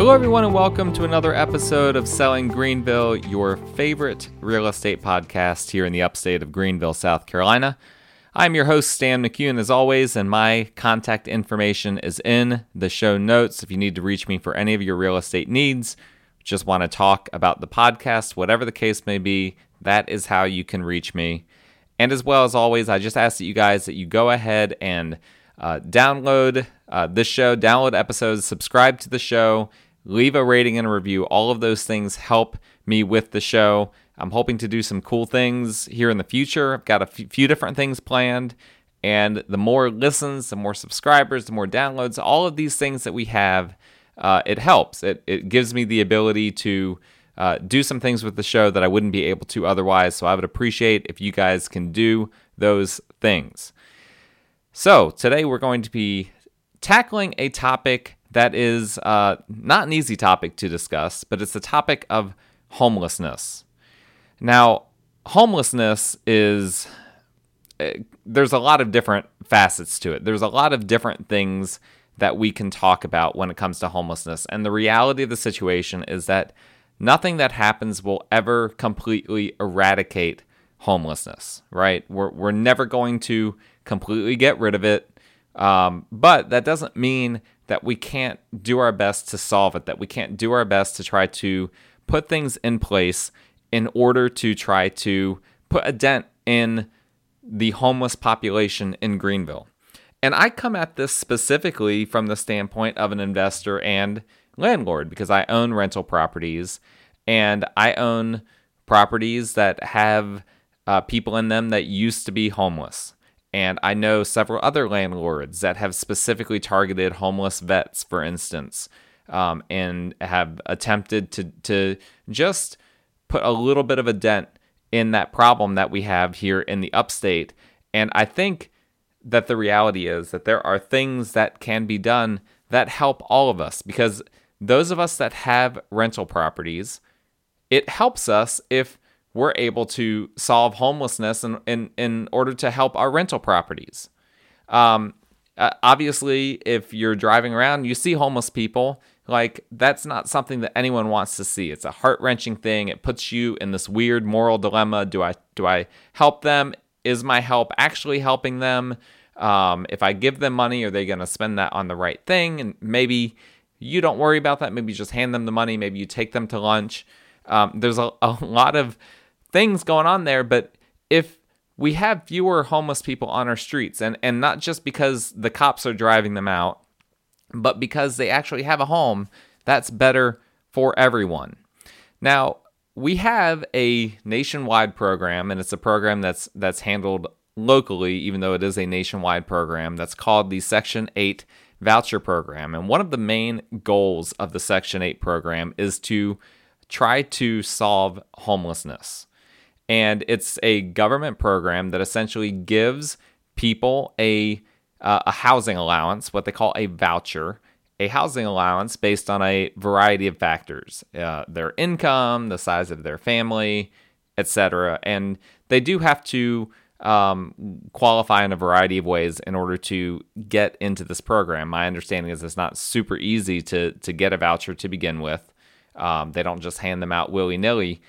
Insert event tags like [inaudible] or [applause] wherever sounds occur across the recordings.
Hello, everyone, and welcome to another episode of Selling Greenville, your favorite real estate podcast here in the upstate of Greenville, South Carolina. I'm your host, Stan McCune, as always, and my contact information is in the show notes. If you need to reach me for any of your real estate needs, just want to talk about the podcast, whatever the case may be, that is how you can reach me. And as well as always, I just ask that you guys that you go ahead and uh, download uh, this show, download episodes, subscribe to the show, leave a rating and a review. All of those things help me with the show. I'm hoping to do some cool things here in the future. I've got a f- few different things planned. And the more listens, the more subscribers, the more downloads, all of these things that we have, uh, it helps. It, it gives me the ability to uh, do some things with the show that I wouldn't be able to otherwise. So I would appreciate if you guys can do those things. So today we're going to be tackling a topic that is uh, not an easy topic to discuss, but it's the topic of homelessness. Now, homelessness is uh, there's a lot of different facets to it. There's a lot of different things that we can talk about when it comes to homelessness. And the reality of the situation is that nothing that happens will ever completely eradicate homelessness, right? We're, we're never going to completely get rid of it. Um, but that doesn't mean that we can't do our best to solve it, that we can't do our best to try to put things in place in order to try to put a dent in the homeless population in Greenville. And I come at this specifically from the standpoint of an investor and landlord because I own rental properties and I own properties that have uh, people in them that used to be homeless. And I know several other landlords that have specifically targeted homeless vets, for instance, um, and have attempted to, to just put a little bit of a dent in that problem that we have here in the upstate. And I think that the reality is that there are things that can be done that help all of us because those of us that have rental properties, it helps us if we're able to solve homelessness in, in, in order to help our rental properties. Um, uh, obviously, if you're driving around, you see homeless people. Like, that's not something that anyone wants to see. It's a heart wrenching thing. It puts you in this weird moral dilemma. Do I, do I help them? Is my help actually helping them? Um, if I give them money, are they going to spend that on the right thing? And maybe you don't worry about that. Maybe you just hand them the money. Maybe you take them to lunch. Um, there's a, a [laughs] lot of things going on there. But if we have fewer homeless people on our streets, and, and not just because the cops are driving them out, but because they actually have a home, that's better for everyone. Now, we have a nationwide program, and it's a program that's that's handled locally, even though it is a nationwide program. That's called the Section 8 voucher program. And one of the main goals of the Section 8 program is to try to solve homelessness and it's a government program that essentially gives people a uh, a housing allowance, what they call a voucher, a housing allowance based on a variety of factors, uh, their income, the size of their family, etc. And they do have to um, qualify in a variety of ways in order to get into this program. My understanding is it's not super easy to to get a voucher to begin with. Um, they don't just hand them out willy nilly.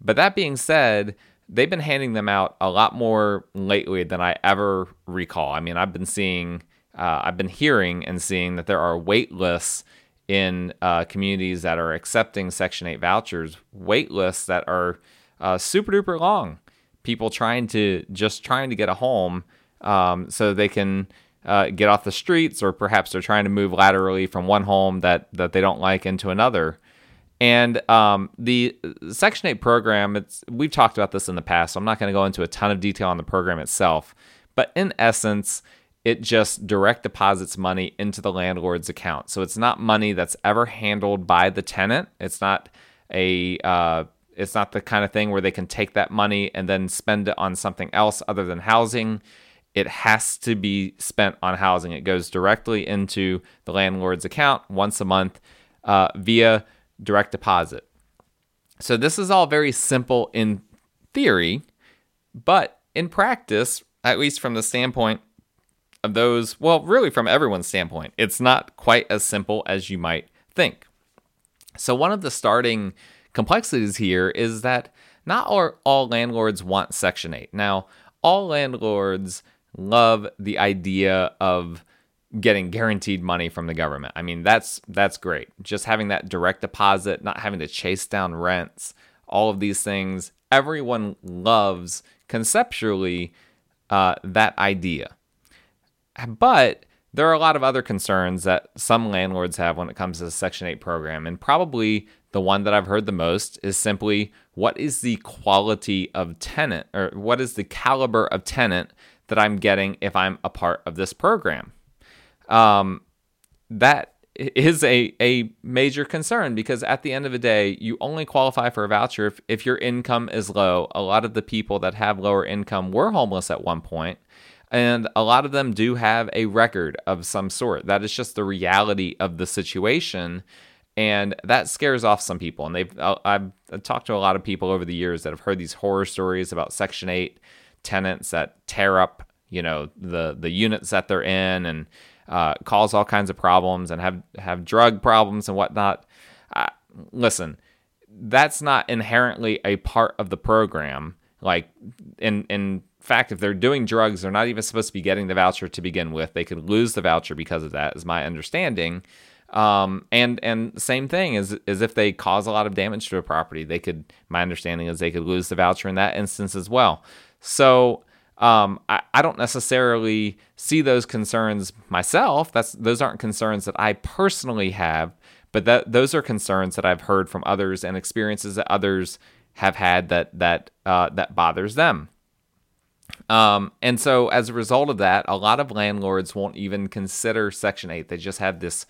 But that being said, they've been handing them out a lot more lately than I ever recall. I mean, I've been seeing, uh, I've been hearing and seeing that there are wait lists in uh, communities that are accepting Section 8 vouchers, wait lists that are uh, super duper long. People trying to just trying to get a home um, so they can uh, get off the streets, or perhaps they're trying to move laterally from one home that, that they don't like into another. And um, the Section 8 program, it's we've talked about this in the past, so I'm not going to go into a ton of detail on the program itself. But in essence, it just direct deposits money into the landlord's account. So it's not money that's ever handled by the tenant. It's not a uh, it's not the kind of thing where they can take that money and then spend it on something else other than housing. It has to be spent on housing. It goes directly into the landlord's account once a month uh, via direct deposit. So this is all very simple in theory, but in practice, at least from the standpoint of those, well, really from everyone's standpoint, it's not quite as simple as you might think. So, one of the starting complexities here is that not all, all landlords want Section 8. Now, all landlords love the idea of getting guaranteed money from the government. I mean, that's that's great. Just having that direct deposit, not having to chase down rents, all of these things, everyone loves conceptually uh, that idea. But there are a lot of other concerns that some landlords have when it comes to the Section 8 program. And probably the one that I've heard the most is simply what is the quality of tenant or what is the caliber of tenant that I'm getting if I'm a part of this program? Um, that is a, a major concern because at the end of the day, you only qualify for a voucher if, if your income is low. A lot of the people that have lower income were homeless at one point and a lot of them do have a record of some sort. That is just the reality of the situation. And that scares off some people. And they've uh, I've talked to a lot of people over the years that have heard these horror stories about Section 8 tenants that tear up, you know, the the units that they're in and uh, cause all kinds of problems and have have drug problems and whatnot. Listen, that's not inherently a part of the program. Like in in fact, if they're doing drugs, they're not even supposed to be getting the voucher to begin with. They could lose the voucher because of that, is my understanding. Um, and and same thing is is if they cause a lot of damage to a property, they could. My understanding is they could lose the voucher in that instance as well. So um, I, I don't necessarily see those concerns myself. That's those aren't concerns that I personally have, but that those are concerns that I've heard from others and experiences that others have had that that uh, that bothers them. Um, and so, as a result of that, a lot of landlords won't even consider Section 8. They just have this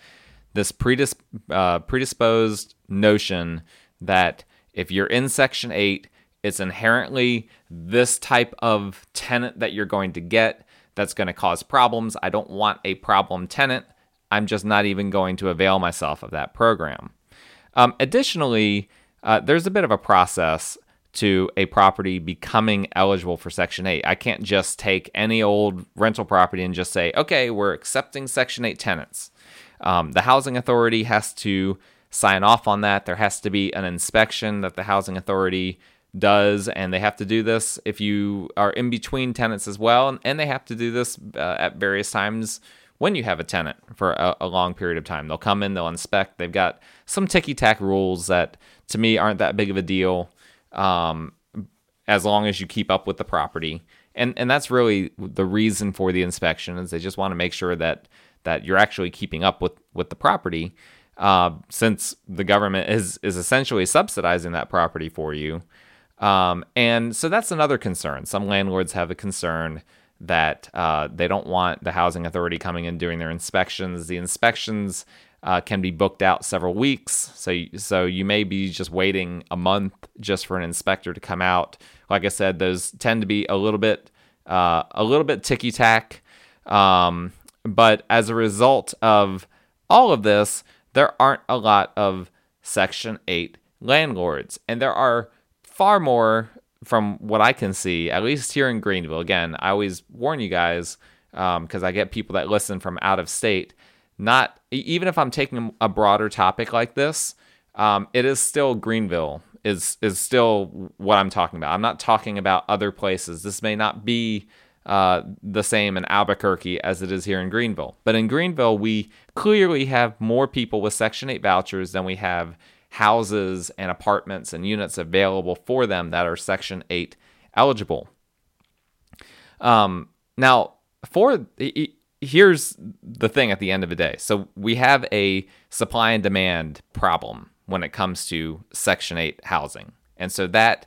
this predisp- uh, predisposed notion that if you're in Section 8, it's inherently this type of tenant that you're going to get that's going to cause problems. I don't want a problem tenant. I'm just not even going to avail myself of that program. Um, additionally, uh, there's a bit of a process to a property becoming eligible for Section 8. I can't just take any old rental property and just say, okay, we're accepting Section 8 tenants. Um, the housing authority has to sign off on that. There has to be an inspection that the housing authority does, and they have to do this if you are in between tenants as well, and they have to do this uh, at various times when you have a tenant for a, a, long period of time. They'll come in, they'll inspect. They've got some ticky tack rules that to me aren't that big of a deal um, as long as you keep up with the property. And and that's really the reason for the inspection is they just want to make sure that that you're actually keeping up with with the property. Uh, since the government is is essentially subsidizing that property for you, um, and so that's another concern. Some landlords have a concern that uh, they don't want the housing authority coming in doing their inspections. The inspections uh, can be booked out several weeks. So, so you may be just waiting a month just for an inspector to come out. Like I said, those tend to be a little bit, uh, a little bit ticky tack. Um, but as a result of all of this, there aren't a lot of Section 8 landlords, and there are far more from what I can see, at least here in Greenville. Again, I always warn you guys because um, I get people that listen from out of state not even if I'm taking a broader topic like this, um, it is still Greenville is is still what I'm talking about. I'm not talking about other places. This may not be uh, the same in Albuquerque as it is here in Greenville, but in Greenville we clearly have more people with Section 8 vouchers than we have houses and apartments and units available for them that are Section 8 eligible. Um, now, for here's the thing at the end of the day. So we have a supply and demand problem when it comes to Section 8 housing. And so that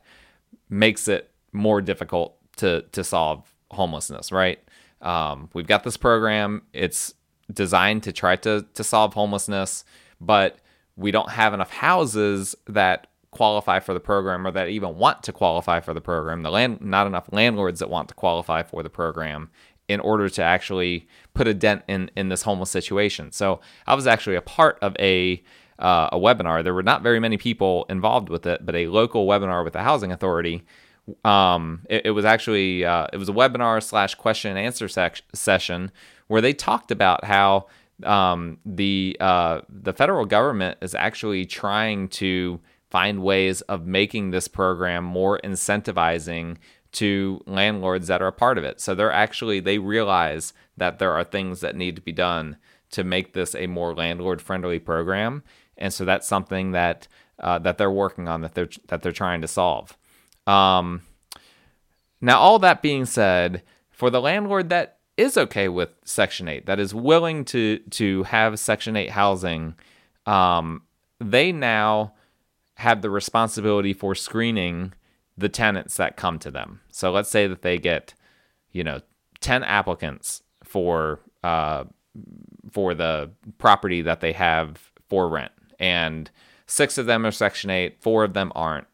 makes it more difficult to, to solve homelessness, right? Um, we've got this program, it's designed to try to, to solve homelessness, but we don't have enough houses that qualify for the program or that even want to qualify for the program. The land, not enough landlords that want to qualify for the program, in order to actually put a dent in in this homeless situation. So I was actually a part of a uh, a webinar. There were not very many people involved with it, but a local webinar with the housing authority. Um, it, it was actually uh, it was a webinar slash question and answer sec- session where they talked about how um, the uh, the federal government is actually trying to find ways of making this program more incentivizing to landlords that are a part of it. So they're actually they realize that there are things that need to be done to make this a more landlord friendly program, and so that's something that uh, that they're working on that they're that they're trying to solve. Um, now, all that being said, for the landlord that is okay with Section 8, that is willing to to have Section 8 housing, um, they now have the responsibility for screening the tenants that come to them. So let's say that they get, you know, 10 applicants for uh, for the property that they have for rent, and six of them are Section 8, four of them aren't.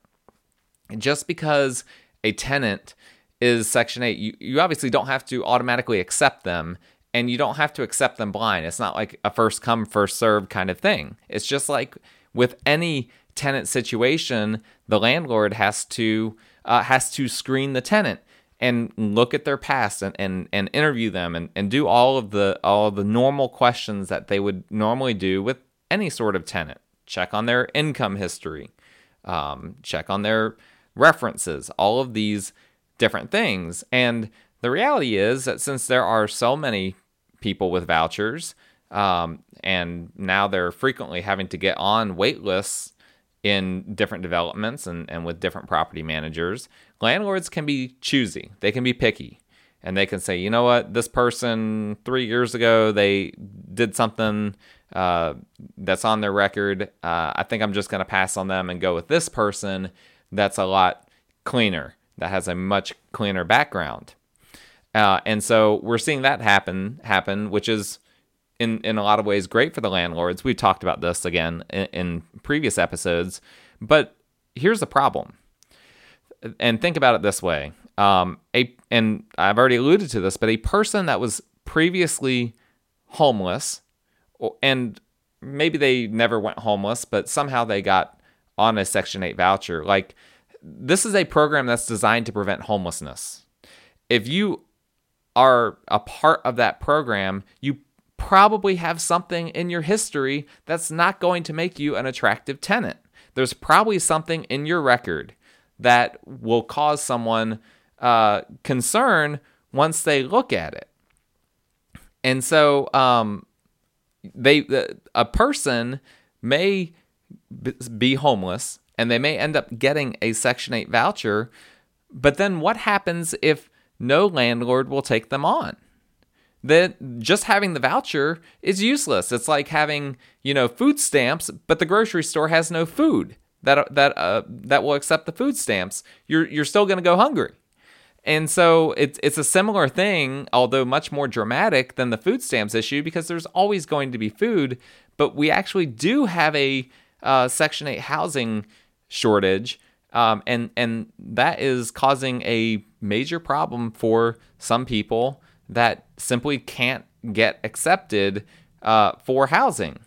Just because a tenant is Section 8, you, you obviously don't have to automatically accept them and you don't have to accept them blind. It's not like a first come, first serve kind of thing. It's just like with any tenant situation, the landlord has to uh, has to screen the tenant and look at their past and, and, and interview them and, and do all of the all of the normal questions that they would normally do with any sort of tenant. Check on their income history, um, check on their references, all of these different things. And the reality is that since there are so many people with vouchers, um, and now they're frequently having to get on wait lists in different developments and, and with different property managers, landlords can be choosy. They can be picky. And they can say, you know what, this person three years ago, they did something uh, that's on their record. Uh, I think I'm just going to pass on them and go with this person that's a lot cleaner that has a much cleaner background. Uh, and so we're seeing that happen happen, which is in in a lot of ways great for the landlords. We've talked about this again in, in previous episodes, but here's the problem. And think about it this way: um, a and I've already alluded to this, but a person that was previously homeless, and maybe they never went homeless, but somehow they got on a Section Eight voucher, like this is a program that's designed to prevent homelessness. If you are a part of that program, you probably have something in your history that's not going to make you an attractive tenant. There's probably something in your record that will cause someone uh, concern once they look at it. And so, um, they a person may be homeless and they may end up getting a Section 8 voucher. But then what happens if no landlord will take them on? That just having the voucher is useless. It's like having, you know, food stamps, but the grocery store has no food that that uh, that will accept the food stamps. You're you're still going to go hungry. And so it's it's a similar thing, although much more dramatic than the food stamps issue because there's always going to be food, but we actually do have a uh, Section 8 housing shortage. Um, and and that is causing a major problem for some people that simply can't get accepted uh, for housing.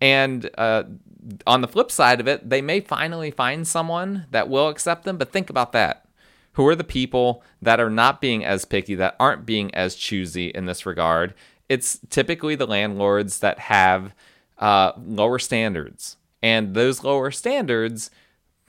And uh, on the flip side of it, they may finally find someone that will accept them. But think about that. Who are the people that are not being as picky, that aren't being as choosy in this regard? It's typically the landlords that have uh, lower standards. And those lower standards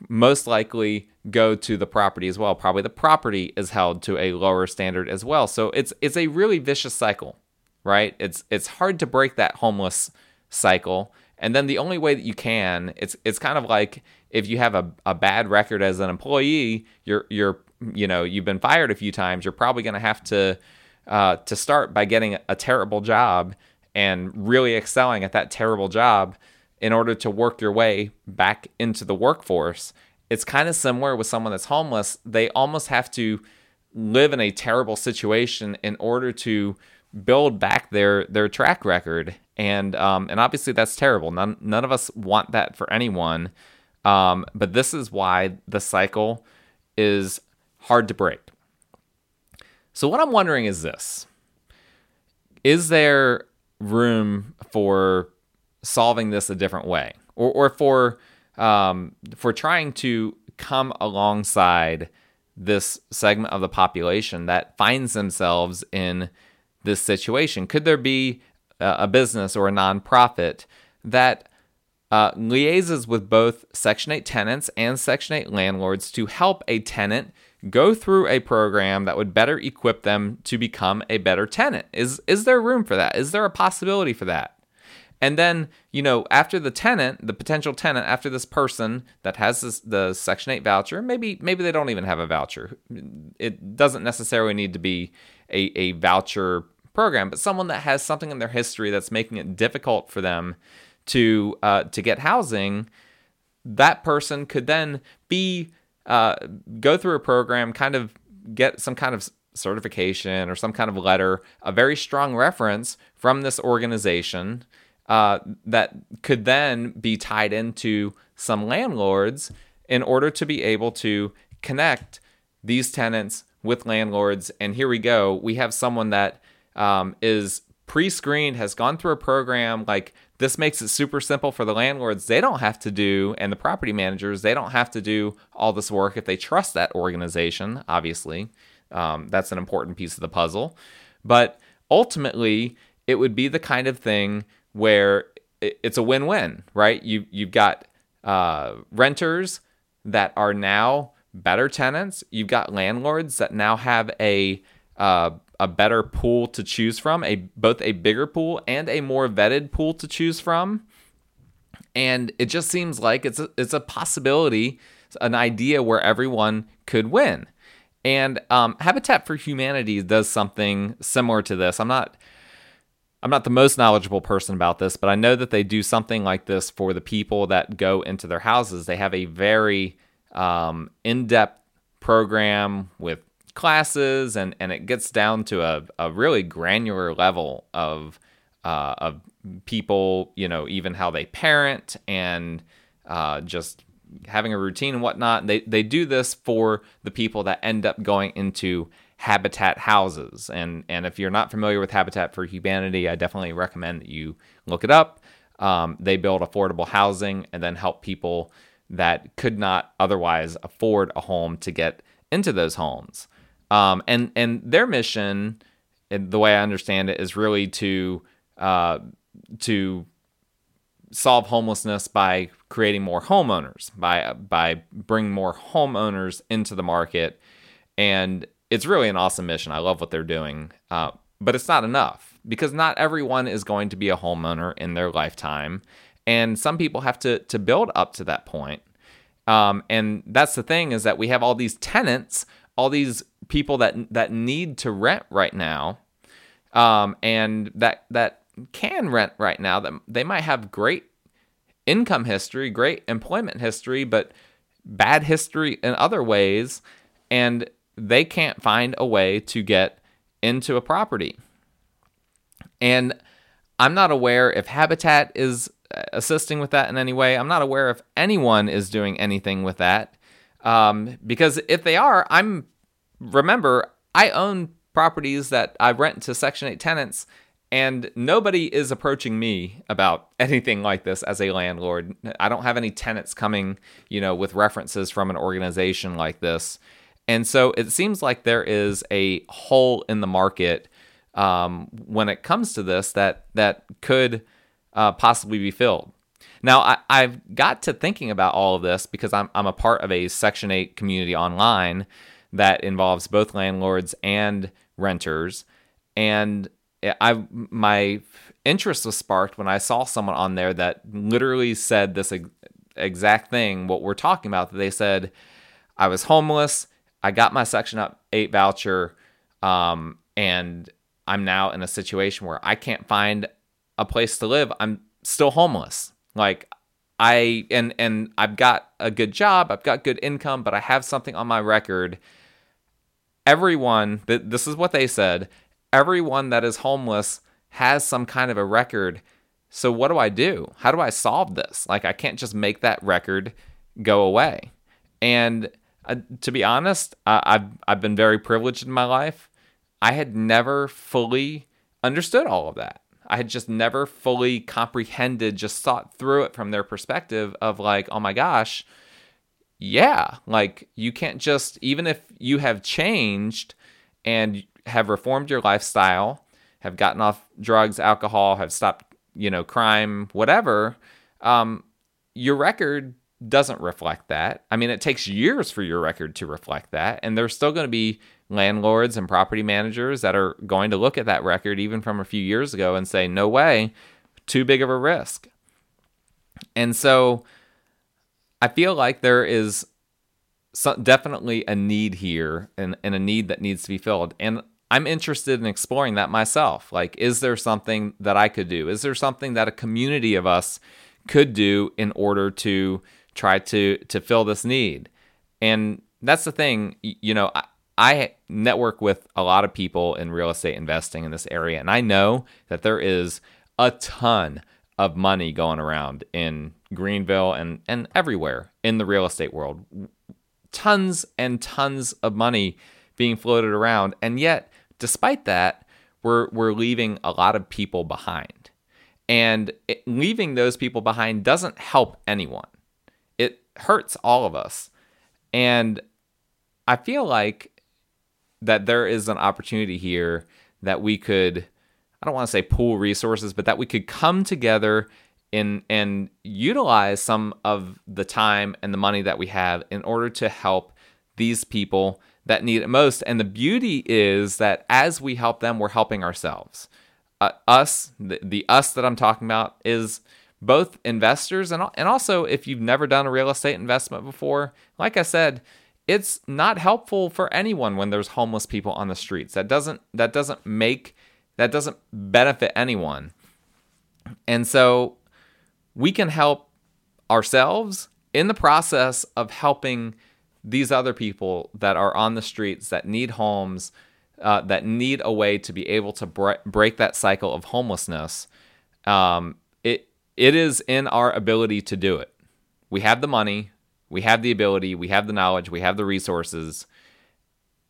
most likely go to the property as well. Probably the property is held to a lower standard as well. So it's it's a really vicious cycle, right? It's it's hard to break that homeless cycle. And then the only way that you can, it's it's kind of like if you have a, a bad record as an employee, you're you're you know, you've been fired a few times, you're probably gonna have to uh, to start by getting a terrible job and really excelling at that terrible job in order to work your way back into the workforce. It's kind of similar with someone that's homeless. They almost have to live in a terrible situation in order to build back their their track record. And um, and obviously that's terrible. None none of us want that for anyone. Um, but this is why the cycle is hard to break. So what I'm wondering is this: Is there room for solving this a different way, or or for um, for trying to come alongside this segment of the population that finds themselves in this situation? Could there be a business or a nonprofit that uh, liaises with both Section 8 tenants and Section 8 landlords to help a tenant go through a program that would better equip them to become a better tenant. Is is there room for that? Is there a possibility for that? And then, you know, after the tenant, the potential tenant, after this person that has this, the Section 8 voucher, maybe maybe they don't even have a voucher. It doesn't necessarily need to be a, a voucher program, but someone that has something in their history that's making it difficult for them to uh, to get housing, that person could then be uh, go through a program, kind of get some kind of certification or some kind of letter, a very strong reference from this organization uh, that could then be tied into some landlords in order to be able to connect these tenants with landlords. And here we go. We have someone that um, is pre-screened, has gone through a program. Like this makes it super simple for the landlords. They don't have to do, and the property managers, they don't have to do all this work if they trust that organization. Obviously, um, that's an important piece of the puzzle. But ultimately, it would be the kind of thing where it's a win-win, right? You you've got uh, renters that are now better tenants. You've got landlords that now have a uh, a better pool to choose from, a both a bigger pool and a more vetted pool to choose from. And it just seems like it's a, it's a possibility, an idea where everyone could win. And um, Habitat for Humanity does something similar to this. I'm not I'm not the most knowledgeable person about this, but I know that they do something like this for the people that go into their houses. They have a very um, in depth program with classes, and, and it gets down to a, a really granular level of, uh, of people, you know, even how they parent and uh, just having a routine and whatnot. They, they do this for the people that end up going into habitat houses. And and if you're not familiar with Habitat for Humanity, I definitely recommend that you look it up. Um, they build affordable housing and then help people that could not otherwise afford a home to get into those homes. Um, and and their mission, the way I understand it, is really to uh, to solve homelessness by creating more homeowners, by by bringing more homeowners into the market, and it's really an awesome mission. I love what they're doing, uh, but it's not enough because not everyone is going to be a homeowner in their lifetime, and some people have to to build up to that point. Um, and that's the thing is that we have all these tenants, all these people that that need to rent right now, um, and that that can rent right now. That they might have great income history, great employment history, but bad history in other ways, and they can't find a way to get into a property. And I'm not aware if Habitat is assisting with that in any way. I'm not aware if anyone is doing anything with that. Um, because if they are, I'm remember I own properties that I rent to Section 8 tenants, and nobody is approaching me about [laughs] anything like this as a landlord. I don't have any tenants coming, you know, with references from an organization like this. And so it seems like there is a hole in the market um, when it comes to this that that could uh, possibly be filled. Now I, have got to thinking about all of this because I'm I'm a part of a Section Eight community online that involves both landlords and renters, and I my interest was sparked when I saw someone on there that literally said this exact thing. What we're talking about. They said I was homeless I got my Section Up 8 voucher, um, and I'm now in a situation where I can't find a place to live. I'm still homeless. Like I and and I've got a good job, I've got good income, but I have something on my record. Everyone, this is what they said. Everyone that is homeless has some kind of a record. So what do I do? How do I solve this? Like I can't just make that record go away. And to be honest, I, I've I've been very privileged in my life. I had never fully understood all of that. I had just never fully comprehended, just thought through it from their perspective of like, oh my gosh, yeah, like you can't just, even if you have changed and have reformed your lifestyle, have gotten off drugs, alcohol, have stopped, you know, crime, whatever, um, your record doesn't reflect that. I mean, it takes years for your record to reflect that. And there's still going to be landlords and property managers that are going to look at that record, even from a few years ago, and say, no way, too big of a risk. And so I feel like there is definitely a need here and, and a need that needs to be filled. And I'm interested in exploring that myself. Like, is there something that I could do? Is there something that a community of us could do in order to try to to fill this need? And that's the thing, you know, I, I network with a lot of people in real estate investing in this area, and I know that there is a ton of money going around in Greenville and, and everywhere in the real estate world. Tons and tons of money being floated around. And yet, despite that, we're, we're leaving a lot of people behind. And it, leaving those people behind doesn't help anyone, it hurts all of us. And I feel like that there is an opportunity here that we could I don't want to say pool resources, but that we could come together in and utilize some of the time and the money that we have in order to help these people that need it most. And the beauty is that as we help them, we're helping ourselves. Uh, us, the, the us that I'm talking about, is both investors and and also if you've never done a real estate investment before, like I said, it's not helpful for anyone when there's homeless people on the streets. That doesn't that doesn't make that doesn't benefit anyone. And so we can help ourselves in the process of helping these other people that are on the streets that need homes, uh, that need a way to be able to bre- break that cycle of homelessness. Um, it is in our ability to do it. We have the money, we have the ability, we have the knowledge, we have the resources,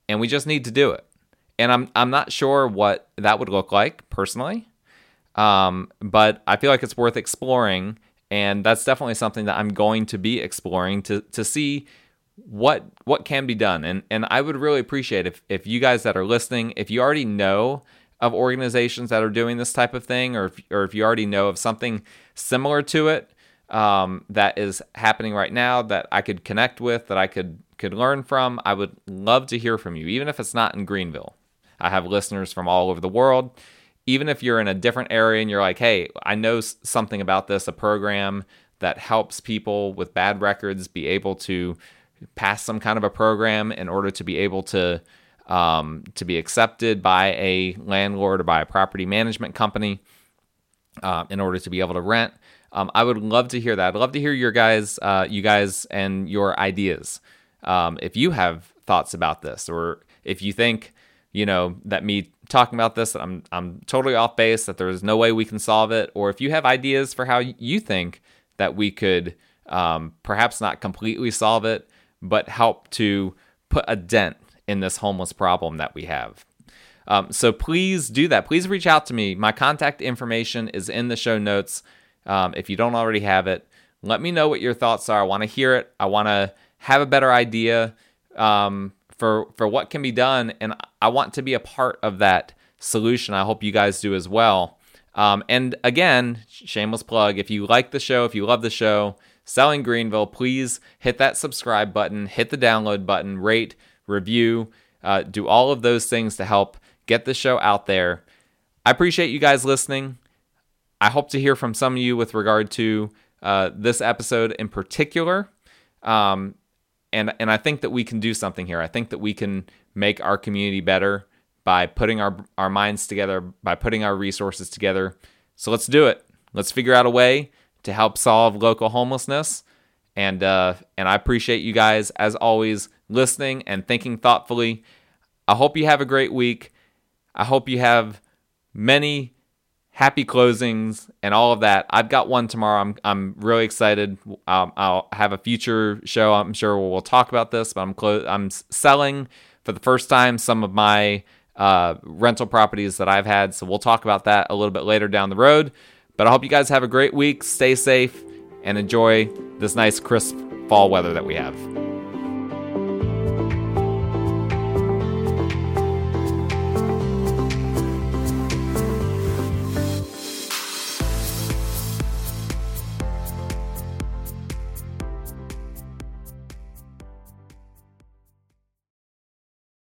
and we just need to do it. And I'm I'm not sure what that would look like personally, um, but I feel like it's worth exploring, and that's definitely something that I'm going to be exploring to to see what what can be done. And and I would really appreciate if if you guys that are listening, if you already know of organizations that are doing this type of thing, or if, or if you already know of something similar to it, um, that is happening right now that I could connect with, that I could could learn from. I would love to hear from you, even if it's not in Greenville. I have listeners from all over the world. Even if you're in a different area and you're like, hey, I know something about this, a program that helps people with bad records be able to pass some kind of a program in order to be able to um, to be accepted by a landlord or by a property management company uh, in order to be able to rent. Um, I would love to hear that. I'd love to hear your guys, uh, you guys, and your ideas. Um, if you have thoughts about this, or if you think, you know, that me talking about this, that I'm I'm totally off base, that there's no way we can solve it, or if you have ideas for how you think that we could um, perhaps not completely solve it, but help to put a dent in this homeless problem that we have. Um, so please do that. Please reach out to me. My contact information is in the show notes. Um, if you don't already have it, let me know what your thoughts are. I want to hear it. I want to have a better idea um, for for what can be done, and I want to be a part of that solution. I hope you guys do as well. Um, and again, shameless plug: if you like the show, if you love the show, Selling Greenville, please hit that subscribe button, hit the download button, rate, review, uh, do all of those things to help get the show out there. I appreciate you guys listening. I hope to hear from some of you with regard to uh, this episode in particular. Um, and and I think that we can do something here. I think that we can make our community better by putting our our minds together, by putting our resources together. So let's do it. Let's figure out a way to help solve local homelessness. And uh, and I appreciate you guys as always listening and thinking thoughtfully. I hope you have a great week. I hope you have many happy closings and all of that. I've got one tomorrow. I'm I'm really excited. Um, I'll have a future show. I'm sure we'll, talk about this, but I'm clo- I'm selling for the first time some of my uh, rental properties that I've had. So we'll talk about that a little bit later down the road. But I hope you guys have a great week. Stay safe and enjoy this nice crisp fall weather that we have.